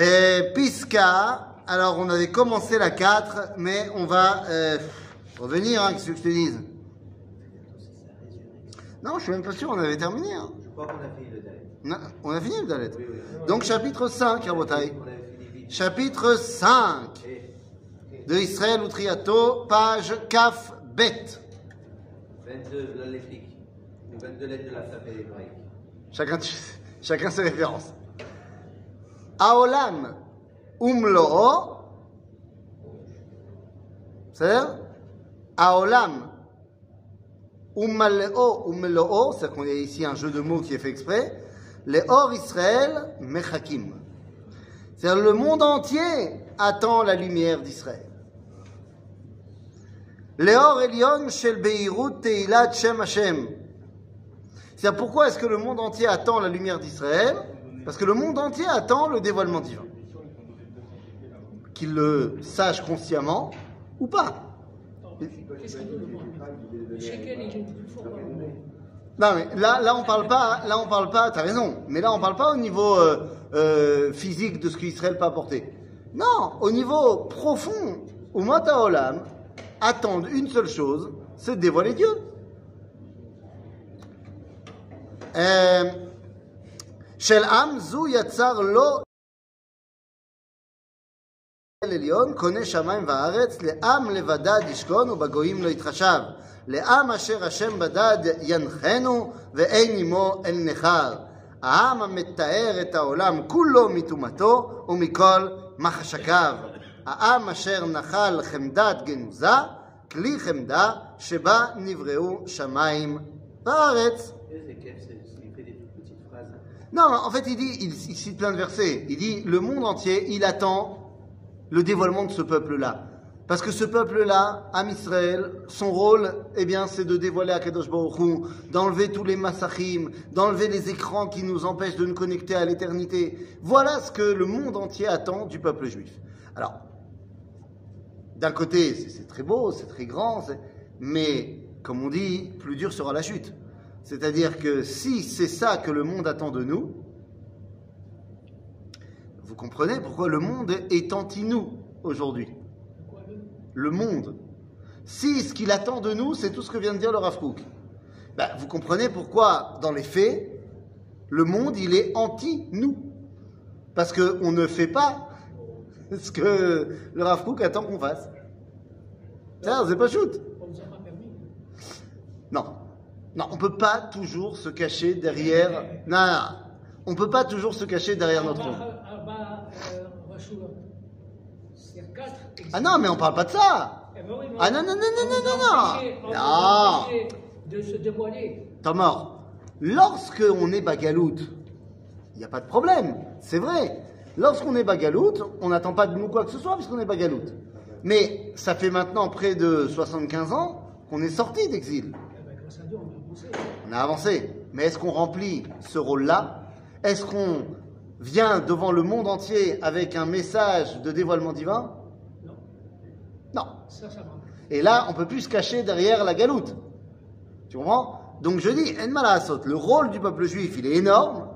Et Pisca, alors on avait commencé la 4, mais on va euh, revenir, hein, qu'est-ce que je te dise? Non, je suis même pas sûr, on avait terminé. Hein. Je crois qu'on a fini le Dalet. Non, on a fini le Dalet. Oui, oui. Donc chapitre 5, Rabotai. Chapitre 5 Et de Israël ou Triato, page Kaf Bet. 22, là les flics. Ou 22 lettres de hébraïque. Chacun, chacun ses références. Aolam umlo'o. C'est-à-dire Aolam ummaleo umlo'o. C'est-à-dire qu'on a ici un jeu de mots qui est fait exprès. Les Or Israël mechakim. C'est-à-dire le monde entier attend la lumière d'Israël. Leor Elion shel Beirut Teilat Shem Hashem. C'est pourquoi est-ce que le monde entier attend la lumière d'Israël? Parce que le monde entier attend le dévoilement divin. Qu'il le sache consciemment ou pas. Fort. Non mais là, là on parle pas, là on parle pas. T'as raison. Mais là on parle pas au niveau euh, euh, physique de ce qu'Israël peut apporter. Non, au niveau profond, au Olam attendent une seule chose, c'est de dévoiler Dieu. Euh, של עם זו יצר לו עליון, קונה שמיים וארץ, לעם לבדד ישכון ובגויים לא יתחשב. לעם אשר השם בדד ינחנו, ואין עמו אל נכר. העם המתאר את העולם כולו מטומאתו ומכל מחשקיו. העם אשר נחל חמדת גנוזה, כלי חמדה, שבה נבראו שמיים וארץ. C'est Non, en fait, il dit, il, cite plein de versets. Il dit, le monde entier, il attend le dévoilement de ce peuple-là. Parce que ce peuple-là, Am Israël, son rôle, eh bien, c'est de dévoiler à Kadosh Baruch d'enlever tous les massachim, d'enlever les écrans qui nous empêchent de nous connecter à l'éternité. Voilà ce que le monde entier attend du peuple juif. Alors, d'un côté, c'est très beau, c'est très grand, mais comme on dit, plus dur sera la chute. C'est-à-dire que si c'est ça que le monde attend de nous, vous comprenez pourquoi le monde est anti-nous aujourd'hui. Le- monde. Si ce qu'il attend de nous, c'est tout ce que vient de dire le Rav Kook, ben, vous comprenez pourquoi, dans les faits, le monde, il est anti-nous. Parce qu'on ne fait pas ce que le Rav attend qu'on fasse. C'est pas shoot. Non. Non, on peut pas toujours se cacher derrière. Non, non. On peut pas toujours se cacher derrière notre Arba, euh. Ah non, mais on parle pas de ça. Eh ben Ah non, non, non, non, on non, non, non. Non. De se dévoiler. Lorsque on est bagalout, il n'y a pas de problème, c'est vrai. Lorsqu'on est bagalout, on n'attend pas de nous quoi que ce soit puisqu'on est bagalout. Mais ça fait maintenant près de 75 ans qu'on est sorti d'exil. On a avancé. Mais est-ce qu'on remplit ce rôle-là? Est-ce qu'on vient devant le monde entier avec un message de dévoilement divin? Non, Non. ça, ça manque. Et là, on peut plus se cacher derrière la galoute. Tu comprends? Donc je dis, le rôle du peuple juif, il est énorme.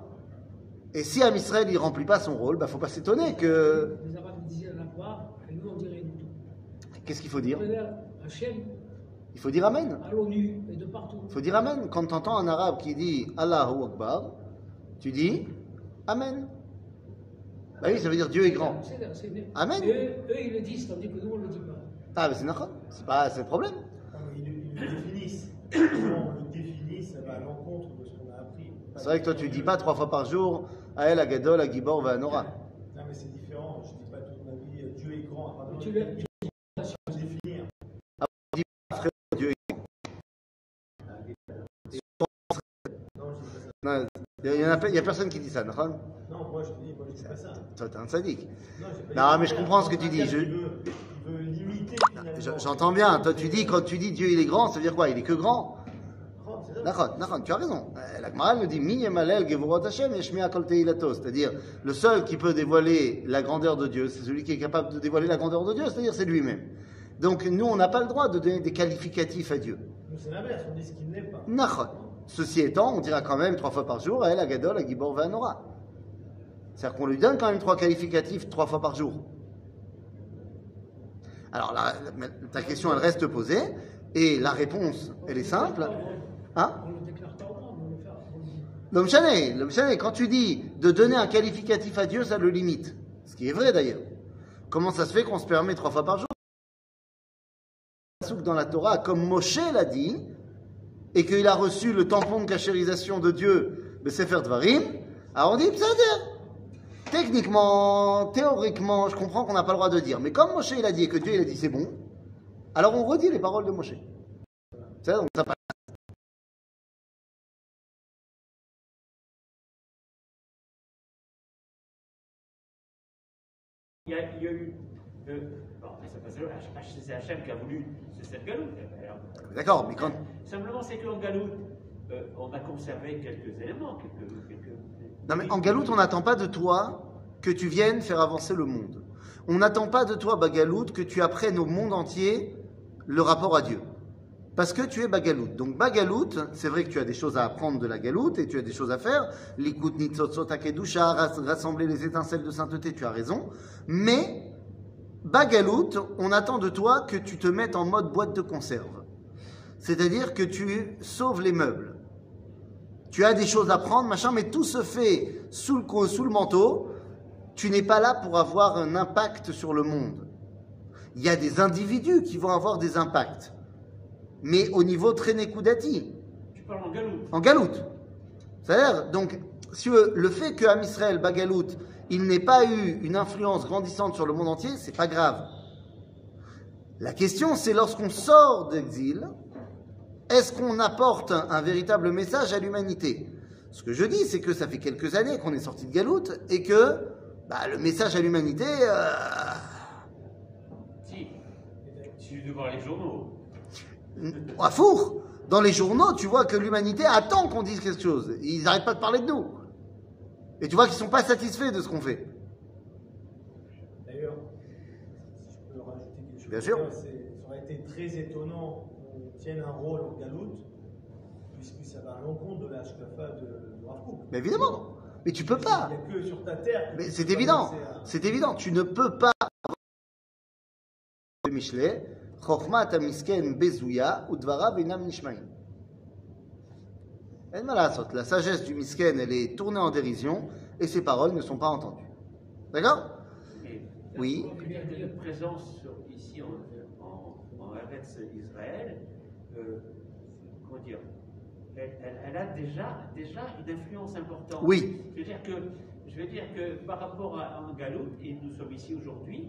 Et si Am Israël, il remplit pas son rôle, bah faut pas s'étonner que... Qu'est-ce qu'il faut dire? Il faut dire Amen. à l'ONU et de partout. Il faut dire Amen. Quand tu entends un arabe qui dit Allahu Akbar, tu dis Amen. Bah oui, ça veut dire Dieu est grand. Amen. Eux, eux, ils le disent, tandis que nous, on ne le dit pas. Ah, mais c'est d'accord. C'est pas c'est le problème. Mais Ils, ils le définissent. On le définit, ça va à l'encontre de ce qu'on a appris. C'est vrai que toi, tu dis pas trois fois par jour Ael, Agadol, Agibor, Vanora. Non, mais c'est différent. Je ne dis pas toute ma vie, Dieu est grand. À Tu du le- moment où il faut définir. Dieu est grand. Non. Non, Il y, en a, personne qui dit ça, d'accord? Non, moi je dis, moi je dis pas ça. Toi, t'es un sadique. Non, Non, mais je comprends ce que tu dis, je- J'entends bien. Toi, tu dis, quand tu dis Dieu, il est grand, ça veut dire quoi? Il est que grand? Tu as raison. Euh, La Gemara nous dit. C'est-à-dire, le seul qui peut dévoiler la grandeur de Dieu, c'est celui qui est capable de dévoiler la grandeur de Dieu, c'est-à-dire c'est lui-même. Donc, nous, on n'a pas le droit de donner des qualificatifs à Dieu. Nous, c'est l'inverse, on dit ce qu'il n'est pas. Ceci étant, on dira quand même trois fois par jour, El Agadol, Agibor, Vanora. C'est-à-dire qu'on lui donne quand même trois qualificatifs trois fois par jour. Alors, la- ta question, elle reste posée, et la réponse, elle est simple. Hein l'homme chané, quand tu dis de donner un qualificatif à Dieu, ça le limite. Ce qui est vrai d'ailleurs. Comment ça se fait qu'on se permet trois fois par jour? Dans la Torah, comme Moshe l'a dit, et qu'il a reçu le tampon de cachérisation de Dieu, le Sefer Dvarim, alors on dit, Psader. Techniquement, théoriquement, je comprends qu'on n'a pas le droit de dire. Mais comme Moshe il a dit et que Dieu il a dit c'est bon, alors on redit les paroles de Moshe. Eu. C'est Hachem qui a voulu, c'est cette galoute. D'accord, mais quand. Simplement, c'est qu'en galoute, euh, on a conservé quelques éléments, quelques. quelques Non mais en Galoute, on n'attend pas de toi que tu viennes faire avancer le monde. On n'attend pas de toi, Bagaloute, que tu apprennes au monde entier le rapport à Dieu. Parce que tu es Bagaloute. Donc Bagaloute, c'est vrai que tu as des choses à apprendre de la Galoute et tu as des choses à faire. Likout nitzotzot akedusha, ras- rassembler les étincelles de sainteté, tu as raison. Mais Bagaloute, on attend de toi que tu te mettes en mode boîte de conserve. C'est-à-dire que tu sauves les meubles tu as des choses à prendre, machin, mais tout se fait sous le, co- sous le manteau. Tu n'es pas là pour avoir un impact sur le monde. Il y a des individus qui vont avoir des impacts, mais au niveau très nécoudati, Tu parles en galoute. en galoute. C'est-à-dire, donc, si le fait que Israël, Bagalout, il n'ait pas eu une influence grandissante sur le monde entier, c'est pas grave. La question, c'est lorsqu'on sort d'exil, est-ce qu'on apporte un, un véritable message à l'humanité? Ce que je dis, c'est que ça fait quelques années qu'on est sorti de Galoute et que bah, le message à l'humanité, euh, Si. Suffit de voir les journaux. à four. Dans les journaux, tu vois que l'humanité attend qu'on dise quelque chose. Ils n'arrêtent pas de parler de nous. Et tu vois qu'ils sont pas satisfaits de ce qu'on fait. D'ailleurs, si je peux rajouter quelque chose, Bien sûr. ça aurait été très étonnant qu'on tienne un rôle en galoute, puisque ça va à l'encontre de la Shkafa de, de. Mais évidemment. Mais tu peux pas. Il n'y a que sur ta terre. Mais c'est évident. à- C'est évident. Tu ne peux pas Michelet. Bezouya udvara benam nishmaim. La sagesse du misken, elle est tournée en dérision et ses paroles ne sont pas entendues. D'accord? Oui. notre présence ici en, en, en Eretz Israël, euh, comment dire, elle, elle- elle a déjà, déjà une influence importante. Oui. Je veux dire que, je veux dire que par rapport à en Galoute, et nous sommes ici aujourd'hui,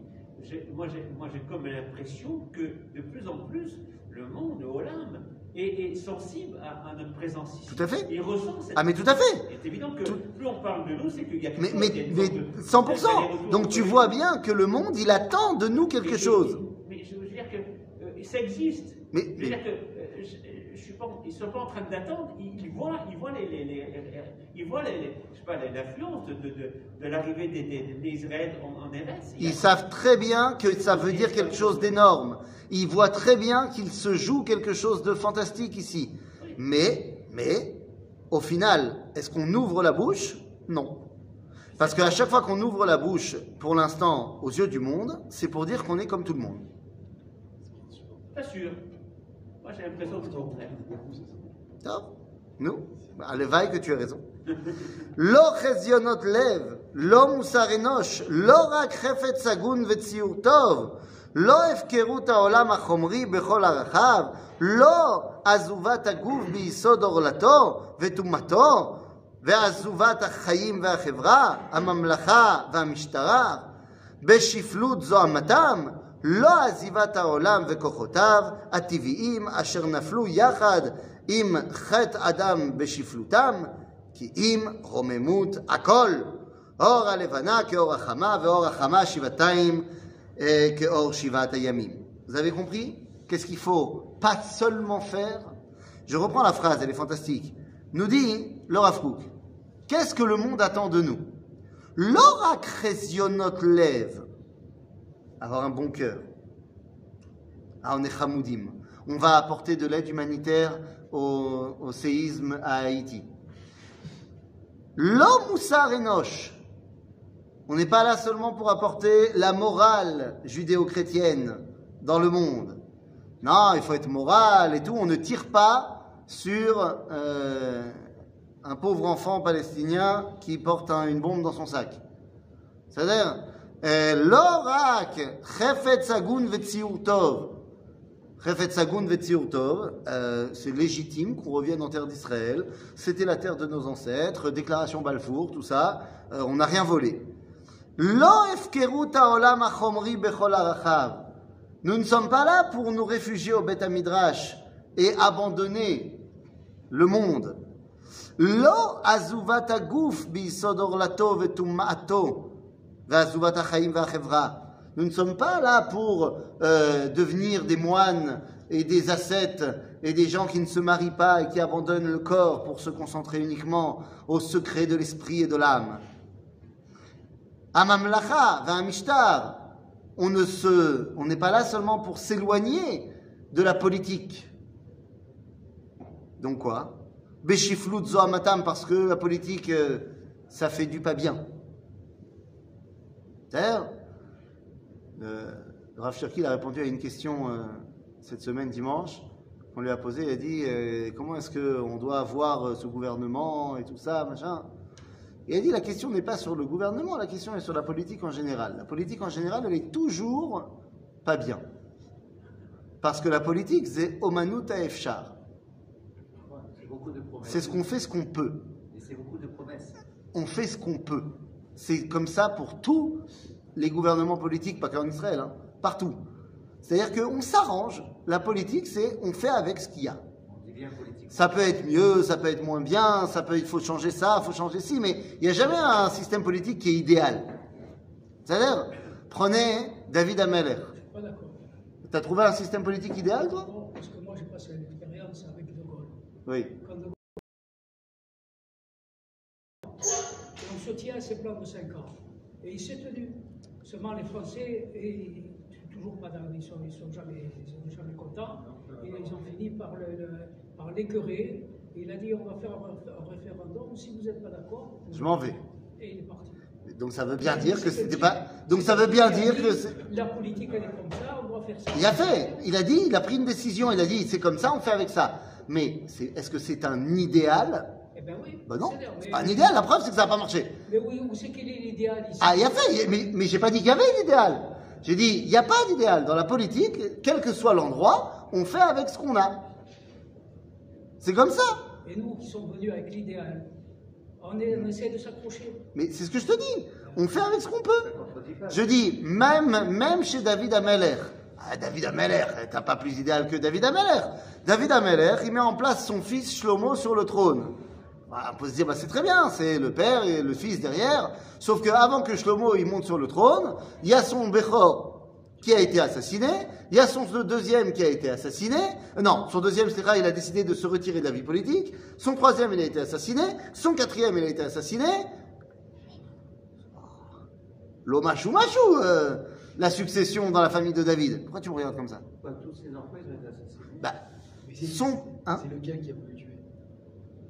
moi j'ai comme l'impression que de plus en plus le monde, Olam, est, est sensible à, à notre présence ici. Tout à fait. Et ressent cette Ah, mais tout à fait. C'est évident que Tout- plus on parle de nous, c'est qu'il y a quelque Mais, chose, mais, il y a une mais sorte de- 100%. d'aller-retour Donc tu vois bien que le monde, il attend de nous quelque mais- chose. Mais je veux dire que euh, ça existe. Mais- je veux dire que euh, je, je suis pas, ils ne sont pas en train d'attendre. Ils, ils voient, ils voient les, les- les- les- ils voient l'influence de, de, l'arrivée des, des, des Israël en, en Eretz. Ils savent très bien que ça veut dire quelque chose d'énorme. Ils voient très bien qu'il se joue quelque chose de fantastique ici. Mais, mais, au final, est-ce qu'on ouvre la bouche? Non. Parce qu'à chaque fois qu'on ouvre la bouche, pour l'instant, aux yeux du monde, c'est pour dire qu'on est comme tout le monde. Pas sûr. Moi j'ai l'impression que c'est le contraire. טוב, נו, הלוואי que tu aies raison. לא חזיונות לב, לא מוסר אנוש, לא רק חפץ הגון וציור טוב, לא הפקרות העולם החומרי בכל ערכיו, לא עזובת הגוף ביסוד עורלתו וטומאתו, ועזובת החיים והחברה, הממלכה והמשטרה, בשפלות זוהמתם, לא עזיבת העולם וכוחותיו הטבעיים אשר נפלו יחד עם חטא אדם בשפלותם, כי אם רוממות הכל. אור הלבנה כאור החמה, ואור החמה שבעתיים euh, כאור שבעת הימים. Vous avez compris Qu'est-ce qu'il faut pas seulement faire Je reprends la phrase, elle est fantastique. Nous dit le Rav Kook, qu'est-ce que le monde attend de nous לא רק חזיונות לב, avoir un bon cœur. Ah, on va apporter de l'aide humanitaire au, séisme à Haïti. L'homme moussar enosh. On n'est pas là seulement pour apporter la morale judéo-chrétienne dans le monde. Non, il faut être moral et tout. On ne tire pas sur euh, un pauvre enfant palestinien qui porte un- une bombe dans son sac. C'est-à-dire, euh, l'orak, chefet sagun vetziur tov. Chefet sagun vetziur tov, euh, c'est légitime qu'on revienne en terre d'Israël. C'était la terre de nos ancêtres, déclaration Balfour, tout ça. Euh, on n'a rien volé. Lo efkerut haolam hachomri bechol harachav. Nous ne sommes pas là pour nous réfugier au Beth Midrash et abandonner le monde. Lo Nous ne sommes pas là pour euh, devenir des moines et des ascètes et des gens qui ne se marient pas et qui abandonnent le corps pour se concentrer uniquement au secret de l'esprit et de l'âme. Amamlacha. On ne n'est pas là seulement pour s'éloigner de la politique. Donc quoi? Beshiflut zoamatam parce que la politique, euh, ça fait du pas bien. D'ailleurs, le, le Rav Cherki a répondu à une question euh, cette semaine dimanche. On lui a posé, il a dit euh, comment est-ce qu'on doit avoir euh, ce gouvernement et tout ça, machin? Et il a dit la question n'est pas sur le gouvernement, la question est sur la politique en général. La politique en général, elle est toujours pas bien. Parce que la politique, c'est Omanut Efchar. C'est ce qu'on fait, ce qu'on peut. Et c'est beaucoup de promesses. On fait ce qu'on peut. C'est comme ça pour tous les gouvernements politiques, pas qu'en Israël, hein, partout. C'est-à-dire qu'on s'arrange. La politique, c'est on fait avec ce qu'il y a. Ça peut être mieux, ça peut être moins bien, ça peut, il faut changer ça, il faut changer ci, mais il n'y a jamais un système politique qui est idéal. C'est-à-dire, prenez David Ameller. Je suis pas d'accord. T'as trouvé un système politique idéal, toi? Non, parce que moi, j'ai passé une expérience avec De Gaulle. Oui. Quand De Gaulle- On se tient à ses plans de 5 ans. Et il s'est tenu. Seulement, les Français, et, toujours pas dans, ils sont, ils sont jamais, ils sont jamais contents. Et ils ont fini par l'écœurer. Il a dit on va faire un, référendum. Si vous n'êtes pas d'accord, Je m'en vais. Et il est parti. Donc ça veut bien dire que c'était pas. Donc ça veut bien dire que. La politique, elle est comme ça, on doit faire ça. Il a fait. Il a dit, il a pris une décision. Il a dit, c'est comme ça, on fait avec ça. Mais est-ce que c'est un idéal ben oui. Ben non, c'est pas un idéal. La preuve, c'est que ça n'a pas marché. Mais oui, où c'est qu'il est l'idéal ici Ah, il a fait. Mais, mais j'ai pas dit qu'il y avait un idéal. J'ai dit, il n'y a pas d'idéal dans la politique. Quel que soit l'endroit, on fait avec ce qu'on a. C'est comme ça. Et nous qui sommes venus avec l'idéal, on, est- on essaie de s'accrocher. Mais c'est ce que je te dis. On fait avec ce qu'on peut. Je dis, même, même chez David Ameller. Ah, David Ameller, t'as pas plus idéal que David Ameller. David Ameller, il met en place son fils Shlomo sur le trône. Bah, on peut se dire, bah, c'est très bien, c'est le père et le fils derrière. Sauf qu'avant que Shlomo il monte sur le trône, il y a son Bechor qui a été assassiné, il y a son deuxième qui a été assassiné. Euh, Non, son deuxième, c'est il a décidé de se retirer de la vie politique. Son troisième, il a été assassiné. Son quatrième, il a été assassiné. L'omachou machou, euh, la succession dans la famille de David? Pourquoi tu me regardes comme ça? Quoi, tous ces enfants, ils ont été assassinés. Bah, Mais c'est- son, hein, C'est lequel qui a voulu tuer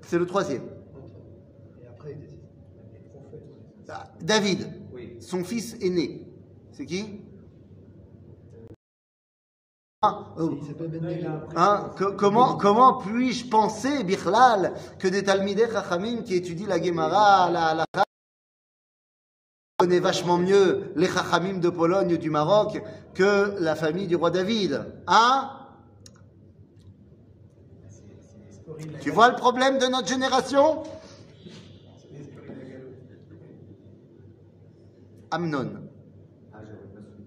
c'est le troisième. Et après, il décide. Les prophètes. Ah, David, Oui. son fils aîné. C'est qui? Ah, euh, s'appelle Ben David. Hein, que- comment comment puis-je penser, Bichlal, que des Talmidei Chachamim qui étudient la Gemara, la la connaît vachement mieux les Chachamim de Pologne ou du Maroc que la famille du roi David Hein? Tu vois le problème de notre génération? Amnon. Ah, j'avais pas su.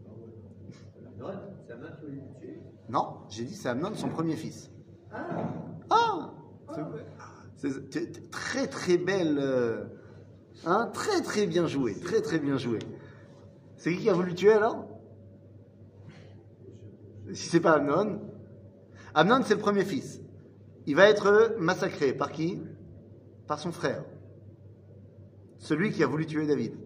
Non, c'est un qui voulait le tuer. Non, j'ai dit c'est Amnon, son premier fils. Ah, Ah C'est c'est- très très belle. euh, hein, très très bien joué. Très très bien joué. C'est qui qui a voulu le tuer alors? Si c'est pas Amnon. Amnon, c'est le premier fils. Il va être massacré par qui? Par son frère. Celui qui a voulu tuer David.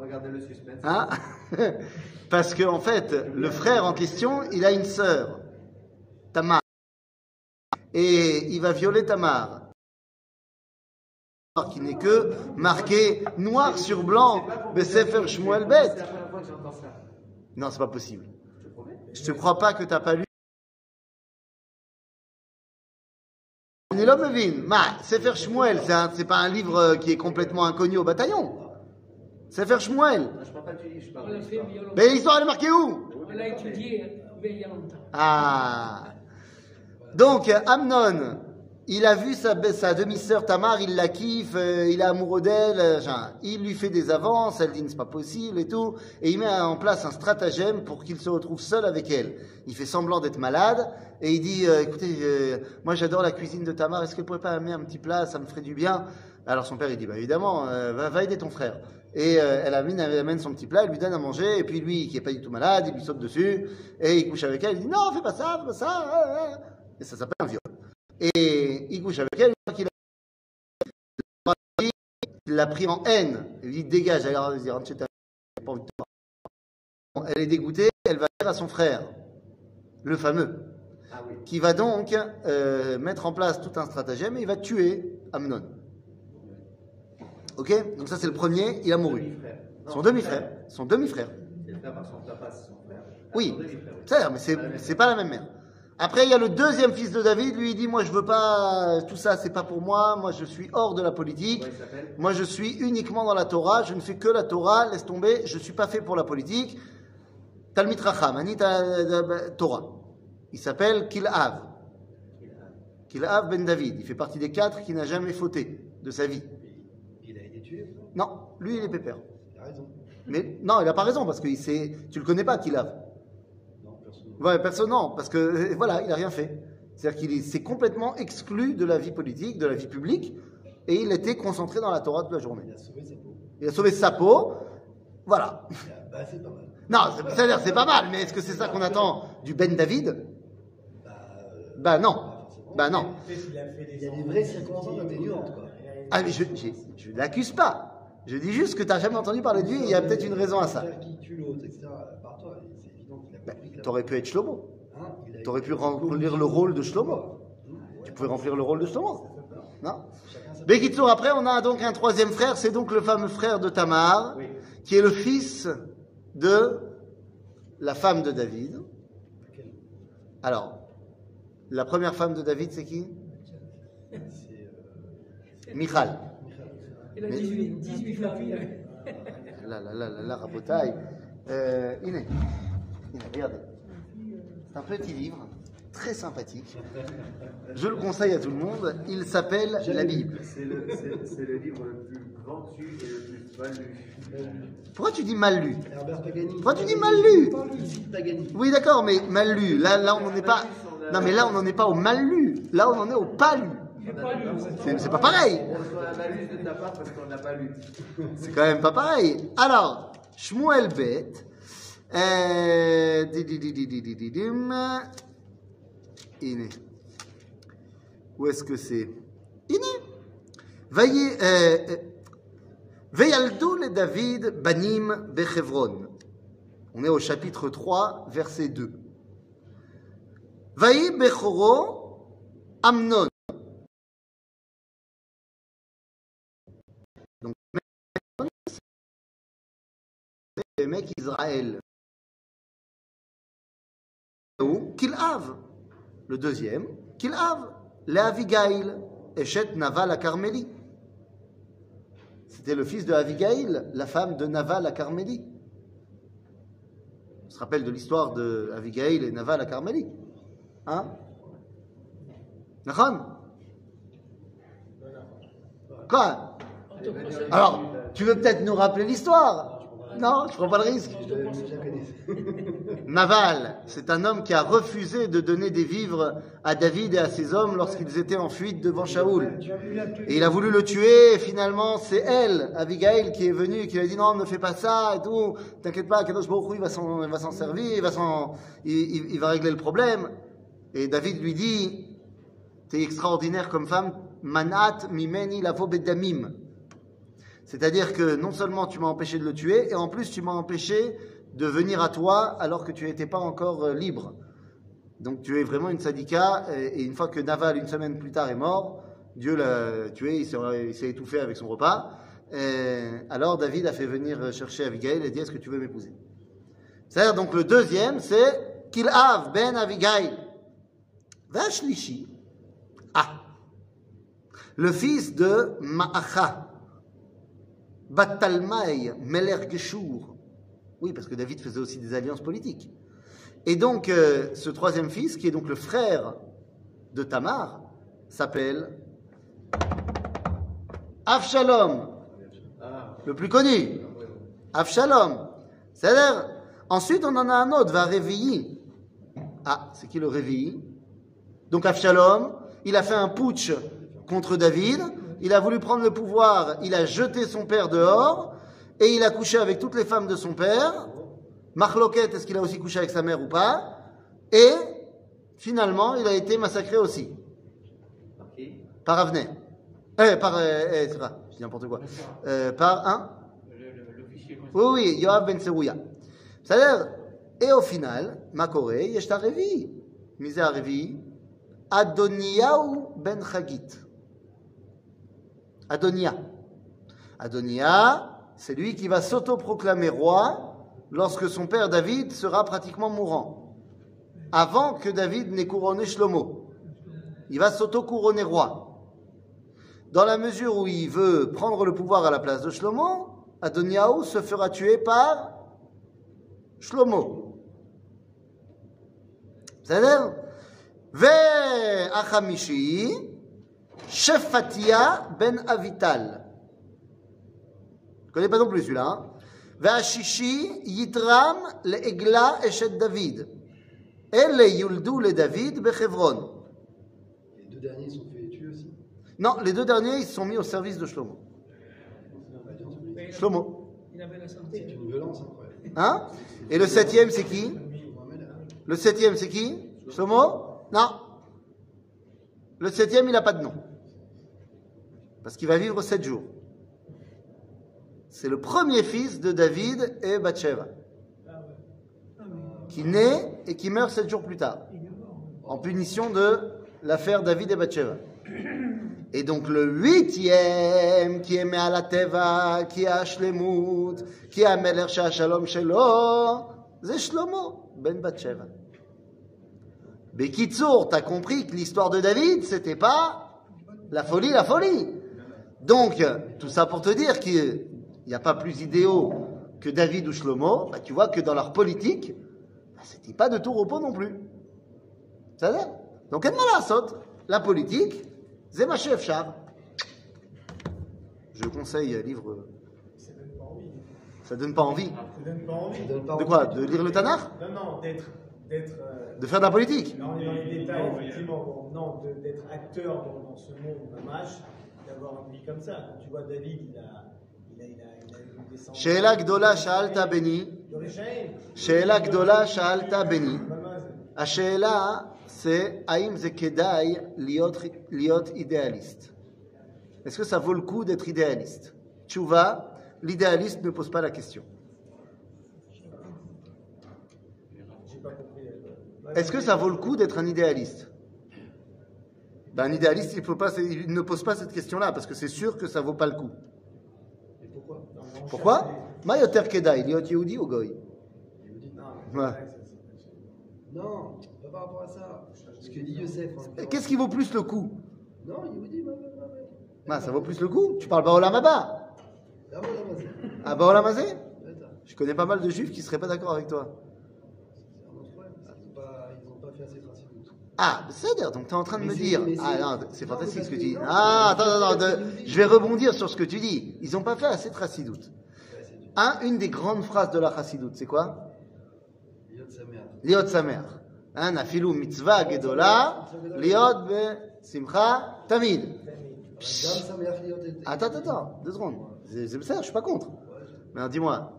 Regardez le suspense. Ah, parce que, en fait, le frère en question, il a une sœur, Tamar. Et il va violer Tamar. Qui n'est que marqué noir sur blanc, Sefer Shmuel Bet. Non, c'est pas possible. Je te crois pas que t'as pas lu. Sefer Shmuel, c'est pas un livre euh, qui est complètement inconnu au bataillon. Sefer Shmuel. Béhistoire, elle est marquée où? On l'a étudié hein, il. Ah Donc, Amnon, il a vu sa, sa demi-sœur Tamar, il la kiffe, euh, il est amoureux d'elle, euh, il lui fait des avances, elle dit c'est pas possible et tout, et il met en place un stratagème pour qu'il se retrouve seul avec elle. Il fait semblant d'être malade et il dit euh, écoutez, moi j'adore la cuisine de Tamar, est-ce que vous pouvez pas amener un petit plat, ça me ferait du bien? Alors son père il dit bah évidemment, va, va aider ton frère. Et euh, elle, amène, elle amène son petit plat, elle lui donne à manger, et puis lui, qui est pas du tout malade, il lui saute dessus, et il couche avec elle, il dit, non, fais pas ça, fais pas ça, euh, euh. et ça s'appelle un viol. Et il couche avec elle, une fois qu'il a il l'a pris en haine. Il lui dit dégage, de te voir. Elle est dégoûtée, elle va dire à son frère, le fameux, Ah oui. qui va donc euh, mettre en place tout un stratagème et il va tuer Amnon. Ok? Donc ça c'est le premier, il a mouru. Son demi-frère, son demi-frère. Oui, c'est mais c'est pas la même mère. Après, il y a le deuxième fils de David, lui il dit moi je veux pas tout ça, c'est pas pour moi, moi je suis hors de la politique. Moi je suis uniquement dans la Torah, je ne fais que la Torah, laisse tomber, je suis pas fait pour la politique. Talmid Racham, Ani ta- Torah. Il s'appelle Kil'av. Kil'av ben David, il fait partie des quatre qui n'a jamais fauté de sa vie. Tué. Non, lui il est pépère. Il a raison. Mais non, il a pas raison parce que il s'est- tu le connais pas Kil'av. Non, personne. Ouais, personne, non, parce que euh, voilà, il n'a rien fait. C'est-à-dire qu'il est- s'est complètement exclu de la vie politique, de la vie publique, et il était concentré dans la Torah toute la journée. Il a sauvé sa peau. Il a sauvé sa peau, voilà. Il a- Bah, c'est pas mal. Non, c'est- c'est-à-dire c'est pas mal, mais est-ce que c'est ça qu'on attend du Ben David? Bah, euh, Bah non, bah non. Peut-être qu'il a fait des Il y a des vraies qui- circonstances atténuantes, quoi. Ah mais je, ne l'accuse pas. Je dis juste que tu n'as jamais entendu parler de lui, et il y a peut-être une raison à ça. Qui tue l'autre, etc. Par toi, c'est évident qu'il a Bah, T'aurais pu être Shlomo. Hein, T'aurais pu remplir le rôle de Shlomo. Tu pouvais remplir le rôle de Shlomo. Non Bekitsour, après, on a donc un troisième frère, c'est donc le fameux frère de Tamar, Oui. qui est le fils de la femme de David. Alors, la première femme de David, c'est qui? Michal. Il a Mais- 18, 18 familles. Là, là, là, là, là, rabotaille. Euh, Iné. Iné, regardez. C'est un petit livre, très sympathique. Je le conseille à tout le monde. Il s'appelle la Bible. C'est le, le livre le plus vendu et le plus mal lu. Pourquoi tu dis mal lu. Pourquoi tu dis mal lu. Oui, d'accord, mais mal lu. Là, là, on n'en est pas. Non, mais là, on n'en est pas au mal lu. Là, on en est au pas lu. C'est pas pareil. C'est quand même pas pareil. Alors, Shmuel Bet. Euh. Iné. Où est-ce que c'est? Iné. Euh, euh, Veyaldo le David banim bechevron. On est au chapitre 3, verset 2. Vaï bechoro Amnon. Mecs Israël. Ou Kilhav. Le deuxième, Kilhav. Léavigail, Eshet Naval à Carmélie. C'était le fils de Avigail, la femme de Naval à Carmélie. On se rappelle de l'histoire de Avigail et Naval à Carmélie. Hein? Nachon Quoi? Alors, tu veux peut-être nous rappeler l'histoire? Non, je prends pas le risque. Naval, c'est un homme qui a refusé de donner des vivres à David et à ses hommes lorsqu'ils étaient en fuite devant Shaoul. Et il a voulu le tuer, et finalement, c'est elle, Abigail, qui est venue, qui lui a dit non, ne fais pas ça, et tout, t'inquiète pas, Kadosh Baruch il va s'en, servir, il va s'en, il, il- il va régler le problème. Et David lui dit, t'es extraordinaire comme femme, manat mimeni lavo bedamim. C'est-à-dire que non seulement tu m'as empêché de le tuer, et en plus tu m'as empêché de venir à toi alors que tu n'étais pas encore euh, libre. Donc tu es vraiment une sadika, et et une fois que Naval, une semaine plus tard, est mort, Dieu l'a tué, il s'est, étouffé avec son repas. Et alors David a fait venir chercher Abigail et dit Est-ce que tu veux m'épouser? C'est-à-dire, donc le deuxième, c'est Kilhav ben Abigail. Vashlishi. Ah Le fils de Ma'acha. Batalmaï, Meler Geshur. Oui, parce que David faisait aussi des alliances politiques. Et donc, euh, ce troisième fils, qui est donc le frère de Tamar, s'appelle Avshalom, le plus connu. Avshalom. C'est-à-dire, ensuite, on en a un autre, va Réveilli. Ah, c'est qui le Réveilli Donc, Avshalom, il a fait un putsch contre David, il a voulu prendre le pouvoir, il a jeté son père dehors, et il a couché avec toutes les femmes de son père. Marloquet, est-ce qu'il a aussi couché avec sa mère ou pas? Et finalement, il a été massacré aussi. Par qui Par Avner. Eh, par. Euh, eh, c'est pas, je dis n'importe quoi. Euh, par un? Oui, oui, Yoav ben Serouya. C'est-à-dire, et au final, Makoré, Yeshta Revi. Misé à Revi. Adoniyahu ben Chagit. Adonia. Adonia, c'est lui qui va s'autoproclamer roi lorsque son père David sera pratiquement mourant. Avant que David n'ait couronné Shlomo. Il va s'auto-couronner roi. Dans la mesure où il veut prendre le pouvoir à la place de Shlomo, Adoniaou se fera tuer par Shlomo. C'est-à-dire, Shefatia ben Avital. Je connais pas non plus celui-là. Hein? Ve Ashishi, Yitram le Egla Eshet David. Elle yuldu le David bechevron. Les deux derniers ils sont fait tuer aussi? Non, les deux derniers, ils se sont mis au service de Shlomo. Shlomo. Il avait la C'est une violence incroyable. Hein? Et le septième, c'est qui? Le septième, c'est qui? Shlomo? Non. Le septième, il n'a pas de nom. Parce qu'il va vivre sept jours. C'est le premier fils de David et Bathsheba, qui naît et qui meurt sept jours plus tard, est en punition de l'affaire David et Bathsheba. Et donc le huitième, qui est Me'ala Teva, qui a Shlemut, qui a Meler Shalom Shelo, c'est Shlomo, ben Bathsheba. Bekitsour, t'as compris que l'histoire de David, c'était pas la folie, la folie. Donc, tout ça pour te dire qu'il n'y a pas plus idéaux que David ou Shlomo, bah, tu vois que dans leur politique, bah, c'était pas de tout repos non plus. Ça va Donc, elle saute. La politique, c'est ma chef char. Je conseille un livre, Ça donne pas envie. ça donne pas envie. Ça donne pas envie. Ça donne pas De quoi De lire le Tanakh Non, non, d'être. d'être euh, De faire de la politique Là, on est dans les détails, effectivement. Non, d'être acteur dans, ce monde mamash, d'avoir une vie comme ça. Quand tu vois David, il a, il a, il a, il a une descendance. שאלה גדולה שאלת בני, d'origine. שאלה גדולה שאלת בני. Mamaz. השאלה c'est האם זה כדאי להיות, להיות idéaliste Est-ce que ça vaut le coup d'être idéaliste Tchouva, l'idéaliste ne pose pas la question. J'ai pas compris. euh, Est-ce que ça vaut le coup d'être un idéaliste Ben, Un idéaliste, il, faut pas, il ne pose pas cette question-là, parce que c'est sûr que ça vaut pas le coup. Et pourquoi? Pourquoi? Mayoter Kedai, liot Yehudi ou Goy Non, pas par rapport à ça. Ce que dit Youssef. Qu'est-ce qui vaut plus le coup? Non, bah, bah. Ben, Ça vaut plus le coup. Tu parles Baolam Abba Ah, Baolam Je connais pas mal de juifs qui seraient pas d'accord avec toi. C'est un autre problème. Ils n'ont pas, ils ont pas fait assez de racisme. Ah, c'est-à-dire, donc tu es en train de Mais me c'est- dire. c'est- Ah non, c'est fantastique ce que tu dis. Ah, attends, attends, attends, je vais rebondir sur ce que tu dis. Ils n'ont pas fait assez de chassidoute. C'est une des grandes phrases de la chassidoute, c'est quoi? Liot sa mère. Liot samer. Hein, afilou mitzvah gedola, liot be simcha tamid. Attends, attends, attends, deux secondes. C'est c'est ça, je suis pas contre. Mais alors, dis-moi,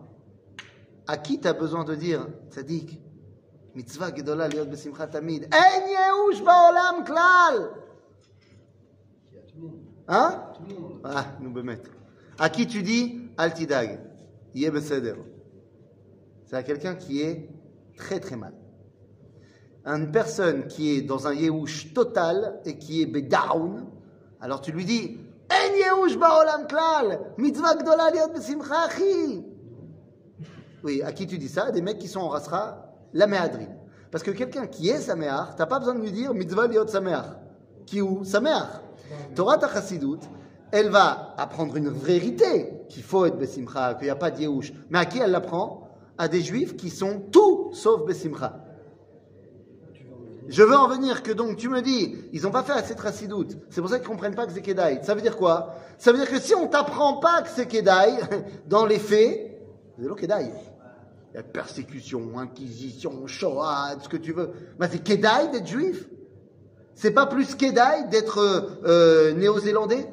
à qui tu as besoin de dire, tzaddik, tout le monde. Hein Tout le monde. Ah, nous bemet. À qui tu dis Altidag, Yé Beseder C'est à quelqu'un qui est très très mal. Une personne qui est dans un Yehush total et qui est bedown, Alors tu lui dis, En yehush ba'olam klal, mitzvah gdola liot besimcha achi. Oui, à qui tu dis ça? Des mecs qui sont en rasra, la méadrine. Parce que quelqu'un qui est saméar, t'as pas besoin de lui dire mitzvah liot saméar. Qui ou saméar. Torah ta elle va apprendre une vérité qu'il faut être besimcha, qu'il n'y a pas de. Mais à qui elle l'apprend? À des juifs qui sont tout sauf besimcha. Je veux en venir que donc tu me dis, ils n'ont pas fait assez de. C'est pour ça qu'ils ne comprennent pas que c'est Kedaï. Ça veut dire quoi? Ça veut dire que si on t'apprend pas que c'est Kedaï, dans les faits, c'est le Kedaï. Il y a persécution, inquisition, Shoah, ce que tu veux. Bah, c'est Kedaï d'être juif. C'est pas plus Kedaï d'être euh, euh, néo-zélandais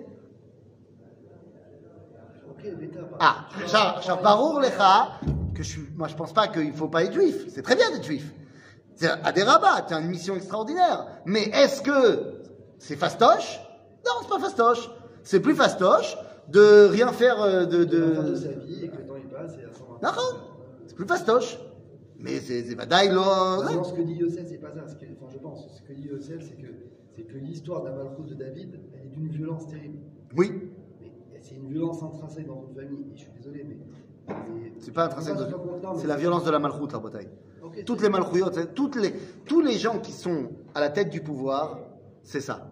Ah, Barour Lecha, que je suis, moi je pense pas qu'il faut pas être juif. C'est très bien d'être juif. C'est à des rabats, tu as une mission extraordinaire. Mais est-ce que c'est fastoche? Non, c'est pas fastoche. C'est plus fastoche de rien faire euh, de. de... de... sa vie et que le temps il passe et à 120 Non, c'est plus fastoche. Mais c'est c'est badaï lo. Non, ce que dit Yosef, c'est pas ça. Ce que- enfin, je pense. Ce que dit Yosef, c'est que, c'est que l'histoire de la malchus de David, elle est d'une violence terrible. Oui, Mais c'est une violence intrinsèque dans une famille. Et je suis désolé, mais. mais- c'est pas intrinsèque. De- c'est pas la violence de la malchoute, la bataille. Toutes les malchouillottes, c'est- toutes les, tous les gens qui sont à la tête du pouvoir, c'est ça.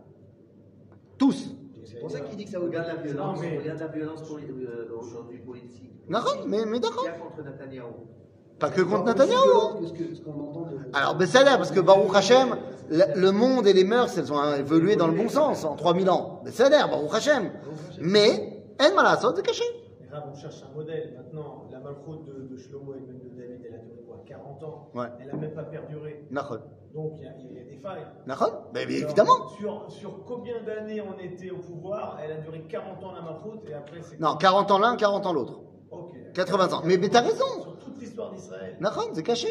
Tous. C'est pour ça qu'il dit que ça Regarde la violence, Non, mais- regarde la violence euh, aujourd'hui politique. D'accord, mais, mais d'accord. Contre Netanyahou. Pas que contre Netanyahou. Que ce que- ce qu'on entend de. Alors, ben ça là, parce que Baruch Hashem, le, le monde et les mœurs, elles ont évolué dans le bon sens en 3000 ans. Ben ça l'air, Baruch Hashem. Mais, en malasot, c'est caché. Là, on cherche un modèle. Maintenant, la malchute de, de Shlomo et même de David, elle a duré quoi 40 ans? Ouais. Elle n'a même pas perduré. Donc, il y, a- il y a des failles. Ben bien Alors, évidemment. Sur, sur combien d'années on était au pouvoir Elle a duré 40 ans la malchute et après c'est. Non, 40 ans l'un, 40 ans l'autre. Ok. 80 ans. Mais, mais t'as raison. Sur toute l'histoire d'Israël. C'est caché.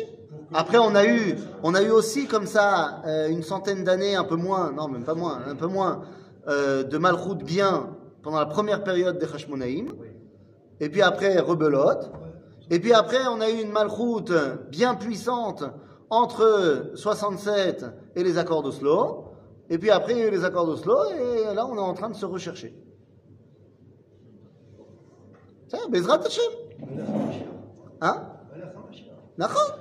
Après, on a eu, on a eu aussi comme ça euh, une centaine d'années, un peu moins, non, même pas moins, un peu moins, euh, de malchoute bien pendant la première période des Hashmonaïm. Et puis après, rebelote. Et puis après, on a eu une malchoute bien puissante entre 67 et les accords d'Oslo. Et puis après, il y a eu les accords d'Oslo, et là, on est en train de se rechercher. C'est Bezrat Hashem. Hein D'accord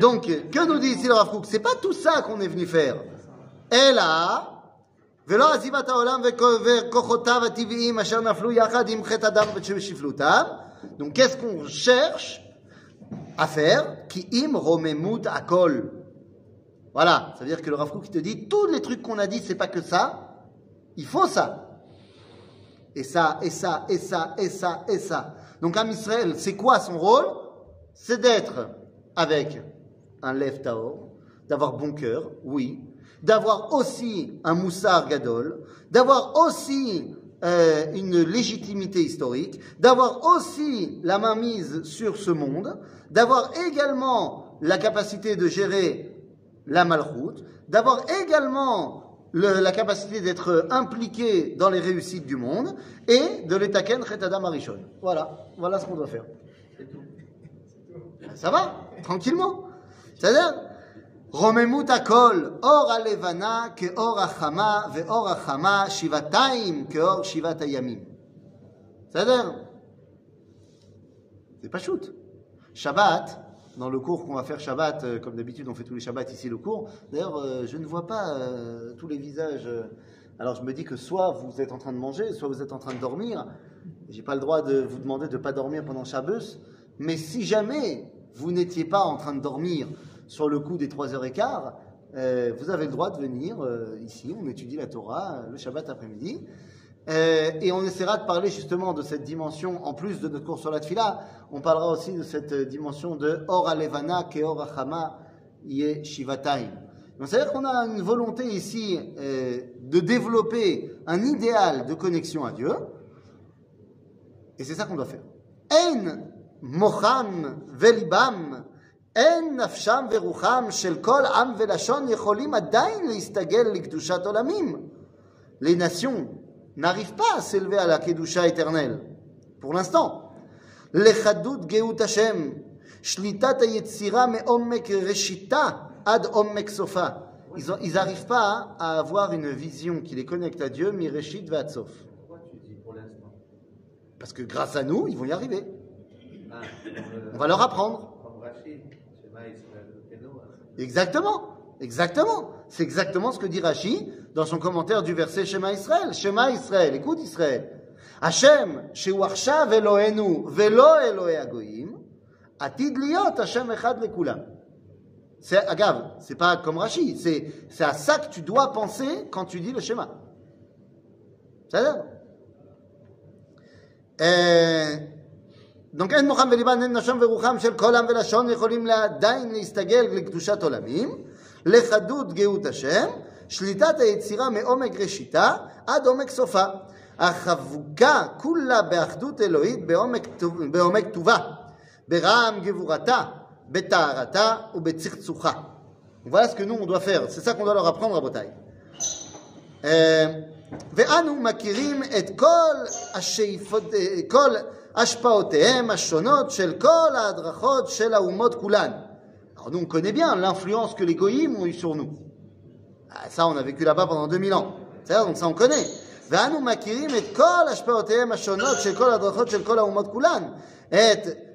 Donc, que nous dit ici le Rav Kook C'est pas tout ça qu'on est venu faire. Et là, ולא עזיבת העולם וכוחותיו הטבעיים אשר נפלו יחד עם חטא אדם ושפלותם. Donc, qu'est-ce qu'on cherche À faire Qui im romemut akol. Voilà, ça veut dire que le Rav il te dit, tous les trucs qu'on a dit, c'est pas que ça, il faut ça. Et ça, et ça, et ça, et ça, et ça. Donc, Am Israël, c'est quoi son rôle? C'est d'être avec un lève taor, d'avoir bon cœur, oui, d'avoir aussi un moussard gadol, d'avoir aussi euh, une légitimité historique, d'avoir aussi la main mise sur ce monde, d'avoir également la capacité de gérer la malroute, d'avoir également le- la capacité d'être impliqué dans les réussites du monde et de l'étaken chetadam arishon. Voilà, voilà ce qu'on doit faire. Ça va? Tranquillement. C'est-à-dire, רוממות הכל, אור הלבנה כאור החמה, ואור החמה שבעתיים כאור שבעת הימים. בסדר? C'est pas shoot. Shabbat, dans le cours qu'on va faire Shabbat, euh, comme d'habitude on fait tous les Shabbats ici le cours, d'ailleurs euh, je ne vois pas euh, tous les visages. euh, alors je me dis que soit vous êtes en train de manger, soit vous êtes en train de dormir. J'ai pas le droit de vous demander de ne pas dormir pendant Shabbos, mais si jamais vous n'étiez pas en train de dormir sur le coup des 3h15, euh, vous avez le droit de venir euh, ici, on étudie la Torah euh, le Shabbat après-midi. Euh, et on essaiera de parler justement de cette dimension, en plus de notre cours sur la Tfila, on parlera aussi de cette dimension de Or Alevana ke Or Achama Ye Shivataim. Donc c'est-à-dire qu'on a une volonté ici de développer un idéal de connexion à Dieu, et c'est ça qu'on doit faire. En mocham velibam, en nafsham verucham shel kol am velashon yecholim adayin leistagel likdushat olamim. Les nations n'arrivent pas à s'élever à la kedusha éternelle, pour l'instant. לחדות גאות השם, שליטת היצירה מעומק ראשיתה עד עומק סופה. ils n'arrivent pas à avoir une vision qui les connecte à Dieu, Mireshit Vatsof. Pourquoi tu dis pour l'instant Parce que grâce à nous, ils vont y arriver. Ah, comme, On va leur apprendre. Exactement, exactement. C'est exactement ce que dit Rashi dans son commentaire du verset Shema Israël. Shema Israël, écoute Israël. Hashem, shewarshav Elohenu, velo Elohe Agoyim, atid liot Hashem echad lekulam. C'est, agave, c'est pas comme Rashi, c'est, c'est à ça que tu dois penser quand tu dis le schéma. בסדר? אה, donc אין מוחם וליבן, אין נשם ורוחם של כל עם ולשון יכולים עדיין להסתגל לקדושת עולמים, לחדות גאות השם, שליטת היצירה מעומק ראשיתה עד עומק סופה. החבוקה כולה באחדות אלוהית בעומק, טוב- בעומק טובה, ברעם גבורתה, בטהרתה ובצחצוחה. Voilà ce que nous on doit faire, c'est ça qu'on doit leur apprendre à Botaï. ואנו מכירים את כל השאיפות, אה, כל השפעותיהם השונות של כל ההדרכות של האומות כולן. Alors nous on connaît bien l'influence que les goyim ont eu sur nous. Ah, ça on a vécu là-bas pendant 2000 ans. C'est-à-dire donc ça on connaît. ואנו מכירים את כל השפעותיהם השונות של כל ההדרכות של כל האומות כולן. את ד- את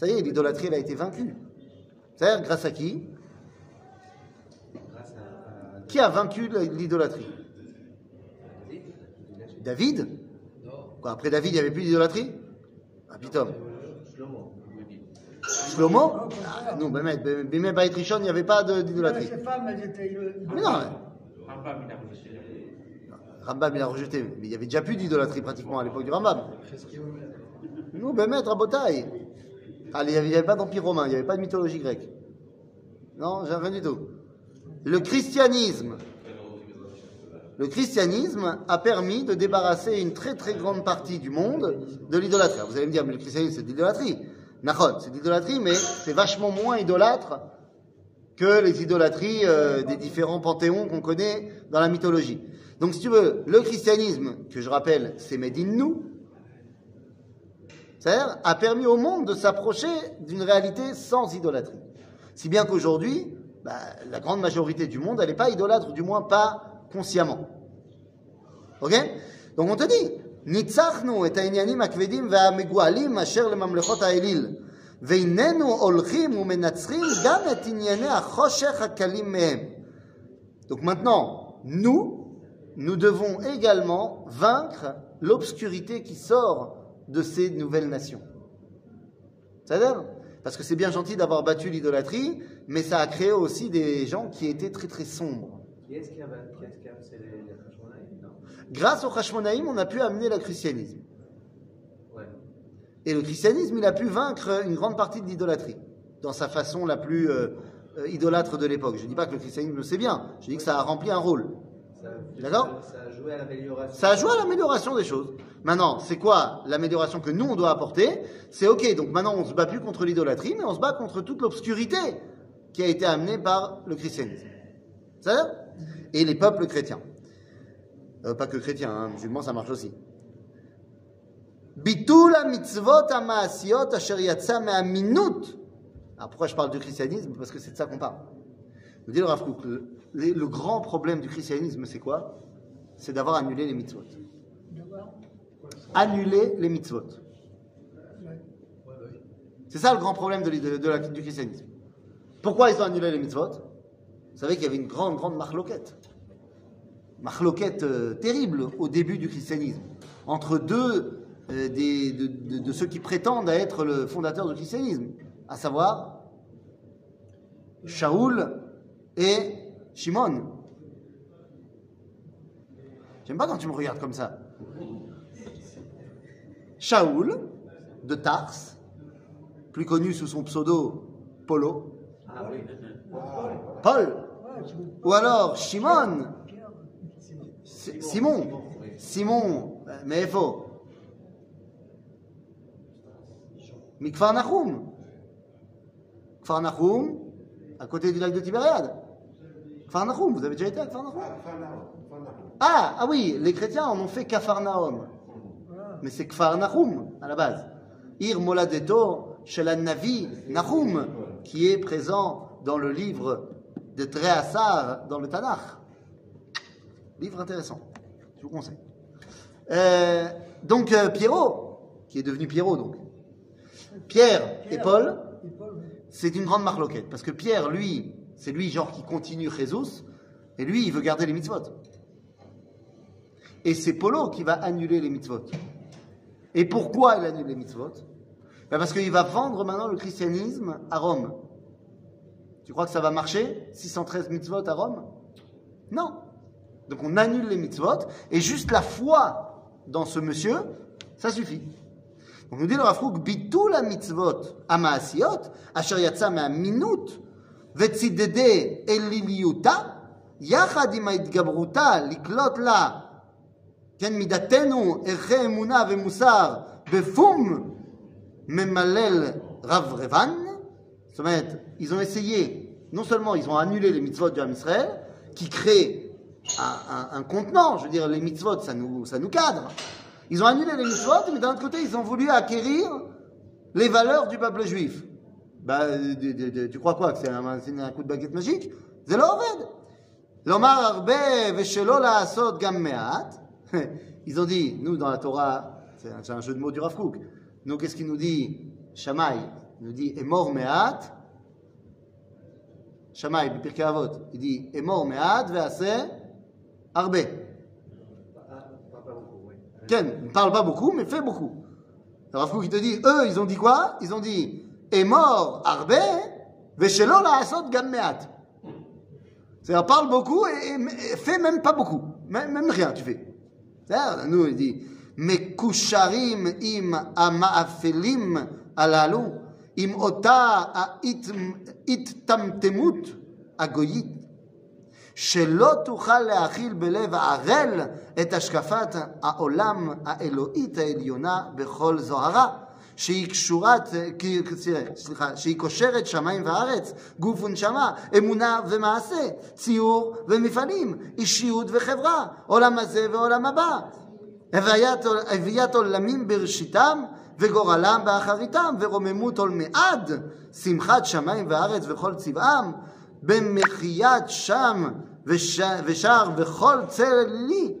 Ça y est, l'idolâtrie, elle a été vaincue. C'est-à-dire, grâce à qui Grâce à, à Qui a vaincu l'idolâtrie David, Quoi, Après David, il n'y avait plus d'idolâtrie Ah, pitom. Shlomo. Shlomo ah, Non, Bémet, Bémet Baït Rishon, il n'y avait pas d'idolâtrie. Ces femmes, elles étaient. Mais non, Rambam, il a rejeté. Rambam, il a rejeté. Mais il n'y avait déjà plus d'idolâtrie pratiquement à l'époque du Rambam. Nous, Bémet, Rabotaï. Ah, il n'y avait, pas d'empire romain, il n'y avait pas de mythologie grecque. Non, rien du tout. Le christianisme, le christianisme a permis de débarrasser une très très grande partie du monde de l'idolâtrie. Vous allez me dire, mais le christianisme c'est de l'idolâtrie. Nachon, c'est de l'idolâtrie, mais c'est vachement moins idolâtre que les idolâtries euh, des différents panthéons qu'on connaît dans la mythologie. Donc, si tu veux, le christianisme, que je rappelle, c'est made in nous, c'est-à-dire a permis au monde de s'approcher d'une réalité sans idolâtrie. Si bien qu'aujourd'hui, bah, la grande majorité du monde, elle n'est pas idolâtre, du moins pas consciemment. Ok Donc on te dit, ניצחנו את העניינים הכבדים והמגואלים אשר לממלכות האליל, והננו הולכים ומנצחים גם את ענייני החושך הקלים מהם. Donc maintenant, nous, nous devons également vaincre l'obscurité qui sort de ces nouvelles nations. C'est-à-dire Parce que c'est bien gentil d'avoir battu l'idolâtrie, mais ça a créé aussi des gens qui étaient très très sombres. Qui est-ce qui a, qui est-ce qui a c'est les, les Hashmonaïm, non Grâce au Hashmonaïm, on a pu amener le christianisme. Ouais. Et le christianisme, il a pu vaincre une grande partie de l'idolâtrie, dans sa façon la plus euh, euh, idolâtre de l'époque. Je ne dis pas que le christianisme c'est bien, je dis que ça a rempli un rôle. D'accord ça, a joué à l'amélioration. Des choses. Maintenant, c'est quoi l'amélioration que nous, on doit apporter C'est OK, donc maintenant, on ne se bat plus contre l'idolâtrie, mais on se bat contre toute l'obscurité qui a été amenée par le christianisme. Ça Et les peuples chrétiens. Euh, pas que chrétiens, hein, musulmans, ça marche aussi. Bitul mitzvot asher yatsa me'aminut. Alors pourquoi je parle de christianisme? Parce que c'est de ça qu'on parle. Nous dit le Rav Kouk, le, grand problème du christianisme, c'est quoi? C'est d'avoir annulé les mitzvot. Annuler les mitzvot. C'est ça le grand problème du christianisme. Pourquoi ils ont annulé les mitzvot? Vous savez qu'il y avait une grande, grande marloquette. Marloquette euh, terrible au début du christianisme. Entre deux euh, de, ceux qui prétendent être le fondateur du christianisme. À savoir Shaoul et Shimon. J'aime pas quand tu me regardes comme ça. Shaoul de Tars, plus connu sous son pseudo Polo. Paul, ou alors Shimon Si- Simon. Simon, mais faux. Mikfar Nahum. Kfar Nahum, à côté du lac de Tibériade. Kfar Nahum, vous avez déjà été à Kfar Nahum Ah, ah oui, les chrétiens en ont fait Kafarnaum. Mais c'est Kfar Nahum à la base. Ir Moladeto Navi Nahum, qui est présent dans le livre de Tréhassar dans le Tanakh. Livre intéressant, je vous conseille. Euh, donc euh, Pierrot, qui est devenu Pierrot donc. Pierre et Paul, Et Paul, oui. c'est une grande marloquette. Parce que Pierre, lui, c'est lui, genre, qui continue Jesus, et lui, il veut garder les mitzvot. Et c'est Polo qui va annuler les mitzvot. Et pourquoi il annule les mitzvot? Ben Parce qu'il va vendre maintenant le christianisme à Rome. Tu crois que ça va marcher? 613 mitzvot à Rome? Non. Donc on annule les mitzvot, et juste la foi dans ce monsieur, ça suffit. Donc nous dit le Rafrouk, bitou la mitzvot, amaasiot, asher yatsa minute וצידדי אליליות, יחד עם ההתגברותה לקלוט לה, כן, מידתנו, ערכי אמונה ומוסר, בפום ממלל רברבן. זאת אומרת, ils ont essayé, non seulement ils ont annulé les mitzvot du Ham Israël, qui créent un, un- un contenant, je veux dire, les mitzvot, ça nous, ça nous cadre. Ils ont annulé les mitzvot, mais d'un autre côté, ils ont voulu acquérir les valeurs du peuple juif. Bah, tu crois quoi Que c'est un, coup de baguette magique? C'est l'Orved. Lomar arbe veshelo laasot gam me'at. Ils ont dit, nous dans la Torah, c'est un, jeu de mots du Rav. Nous, qu'est-ce qu'il nous dit? Shammai Il nous dit Emor me'at. Shammai, Pirkei Avot, il dit Emor me'at ve'aseh arbe. Ken, ne parle pas beaucoup, mais fait beaucoup. Le il te dit, eux, ils ont dit quoi? Ils ont dit, est mort arbe, veshelo la asot gam me'at. C'est-à-dire, parle beaucoup et, et- et fait même pas beaucoup. Même, même rien, tu fais. C'est-à-dire, nous, il dit, מקושרים עם המאפלים הללו, עם אותה ההתטמטמות הגויית, שלא תוכל להכיל בלב הערל את השקפת העולם האלוהית העליונה בכל זוהרה, שהיא קשורת, סליחה, שהיא קושרת שמיים וארץ, גוף ונשמה, אמונה ומעשה, ציור ומפעלים, אישיות וחברה, עולם הזה ועולם הבא. הוויית, הוויית עולמים בראשיתם וגורלם באחריתם ורוממות עולמי עד שמחת שמיים וארץ וכל צבעם במחיית שם וש, ושער וכל צל לי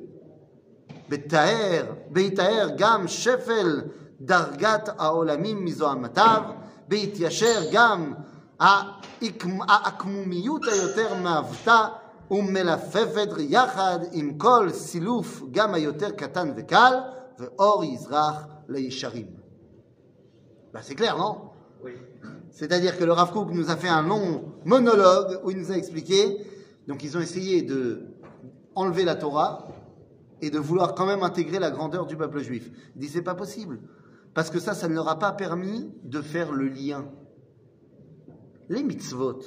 בתאר, בהתאר גם שפל דרגת העולמים מזוהמתיו, בהתיישר גם העקמ- העקמומיות היותר מעוותה ומלפפת יחד עם כל סילוף גם היותר קטן וקל, ואור יזרח לישרים. Bah, c'est clair, non Oui. C'est-à-dire que le Rav Kook nous a fait un long monologue où il nous a expliqué. Donc ils ont essayé de enlever la Torah et de vouloir quand même intégrer la grandeur du peuple juif. Il dit c'est pas possible parce que ça, ça ne leur a pas permis de faire le lien. Les mitzvot,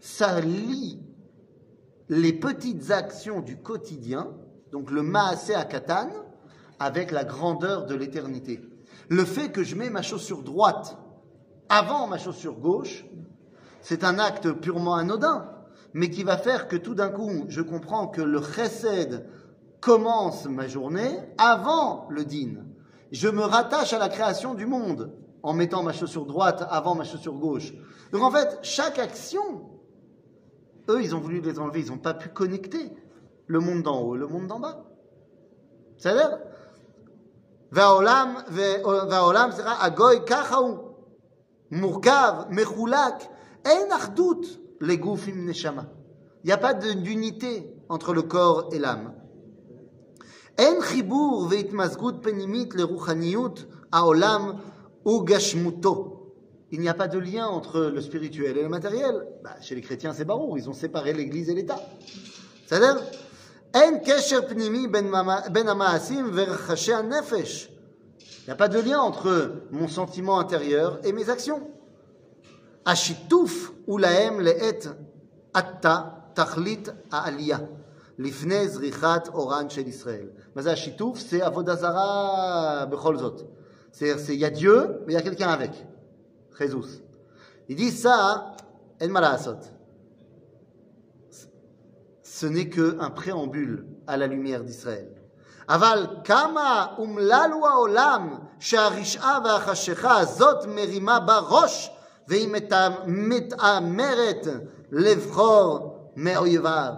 ça lie les petites actions du quotidien, donc le maasé à Katan, avec la grandeur de l'éternité. Le fait que je mets ma chaussure droite avant ma chaussure gauche, c'est un acte purement anodin, mais qui va faire que tout d'un coup, je comprends que le chesed commence ma journée avant le din je me rattache à la création du monde en mettant ma chaussure droite avant ma chaussure gauche. Donc en fait, chaque action, eux, ils ont voulu les enlever, ils n'ont pas pu connecter le monde d'en haut, le monde d'en bas. C'est-à-dire, Vaolam, Vaolam euh, sera agoy kachaou, murkav, mechoulak, en achdout, les neshama. Il n'y a pas d'unité entre le corps et l'âme. אין חיבור והתמזגות פנימית לרוחניות העולם וגשמותו. Il n'y a pas de lien entre le spirituel et le matériel. Bah, chez les chrétiens, c'est barour, ils ont séparé l'Église et l'État. בסדר? אין קשר פנימי בין, ממ- בין המעשים ורחשי הנפש. Il n'y a pas de lien entre mon sentiment intérieur et mes actions. השיתוף הוא להם לעת עתה תכלית העלייה, לפני זריחת אורן של ישראל. מה זה השיתוף? C'est עבודה זרה בכל זאת. C'est-à-dire, c'est- il y a Dieu, mais il y a quelqu'un avec. Jésus. Il dit ça, en מה לעשות. Ce n'est qu'un préambule à la lumière d'Israël. אבל כמה אומלל הוא העולם שהרשעה והחשיכה הזאת מרימה בה ראש והיא מת- מתעמרת לבחור מאויביו.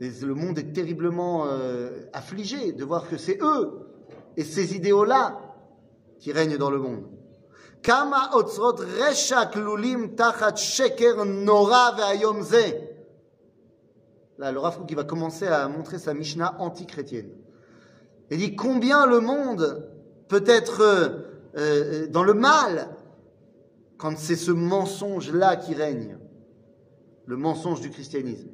Et Le monde est terriblement euh, affligé de voir que c'est eux et ces idéaux-là qui règnent dans le monde. כמה אוצרות רשע כלולים תחת שקר נורא ואיום זה. Là, le Rav Kook, il va commencer à montrer sa Mishnah anti-chrétienne. Il dit combien le monde peut être euh, euh, dans le mal quand c'est ce mensonge-là qui règne, le mensonge du christianisme.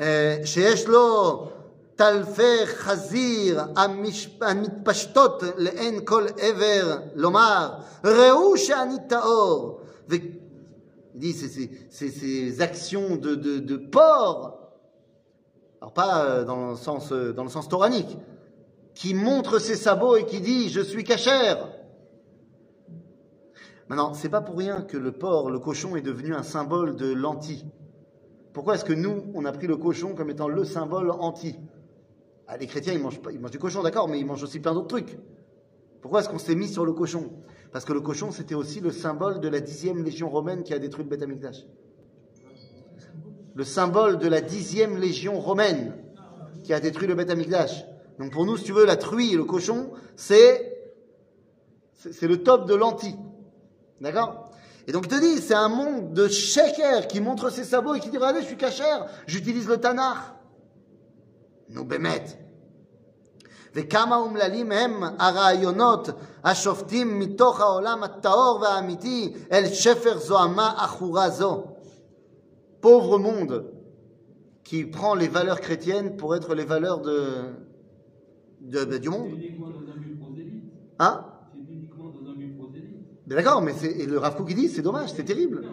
אה, שיש לו טלפי חזיר המש- המתפשטות לעין כל עבר, לומר, ראו שאני טהור. ו- Il dit, c'est c'est- c'est ces actions de, de, de porc, alors pas euh, dans le sens, euh, dans le sens toranique, qui montre ses sabots et qui dit, je suis cachère. Maintenant, c'est pas pour rien que le porc, le cochon est devenu un symbole de l'anti. Pourquoi est-ce que nous, on a pris le cochon comme étant le symbole anti? Ah, Les chrétiens, ils mangent, du cochon, d'accord, mais ils mangent aussi plein d'autres trucs. Pourquoi est-ce qu'on s'est mis sur le cochon? Parce que le cochon, c'était aussi le symbole de la dixième légion romaine qui a détruit le Beth Amikdash. Le symbole de la dixième légion romaine qui a détruit le Beth Amikdash. Donc pour nous, si tu veux, la truie et le cochon, c'est le top de l'anti. D'accord? Et donc il te dit, c'est un monde de sheker qui montre ses sabots et qui dit, regardez, je suis cachère, j'utilise le tanach. Nous bémet. וכמה אומללים הם הרעיונות השופטים מתוך העולם הטהור והאמיתי אל שפר זוהמה עכורה זו. Pauvre monde qui prend les valeurs chrétiennes pour être les valeurs de, de- de- du monde. uniquement dans un but prosélyte. Hein Mais D'accord, mais c'est, et le Rav Kook, il dit, c'est dommage, c'est terrible.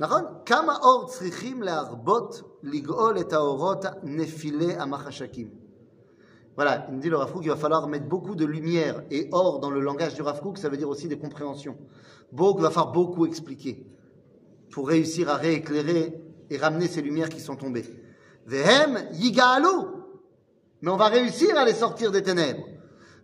נכון? כמה אור צריכים להרבות לגאול את האורות נפילי המחשקים. Voilà, il me dit le Rav Kook, il va falloir mettre beaucoup de lumière et or dans le langage du Rav Kook, ça veut dire aussi des compréhensions. Beaucoup, il va falloir beaucoup expliquer pour réussir à rééclairer et ramener ces lumières qui sont tombées. Vehem yigalu, mais on va réussir à les sortir des ténèbres.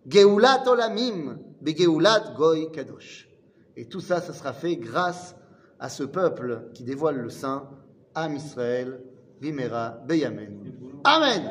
Geulat olamim, begeulat goy kadosh. Et tout ça, ça sera fait grâce à ce peuple qui dévoile le Saint, Am Israël, Bimera, Beyamen. Amen.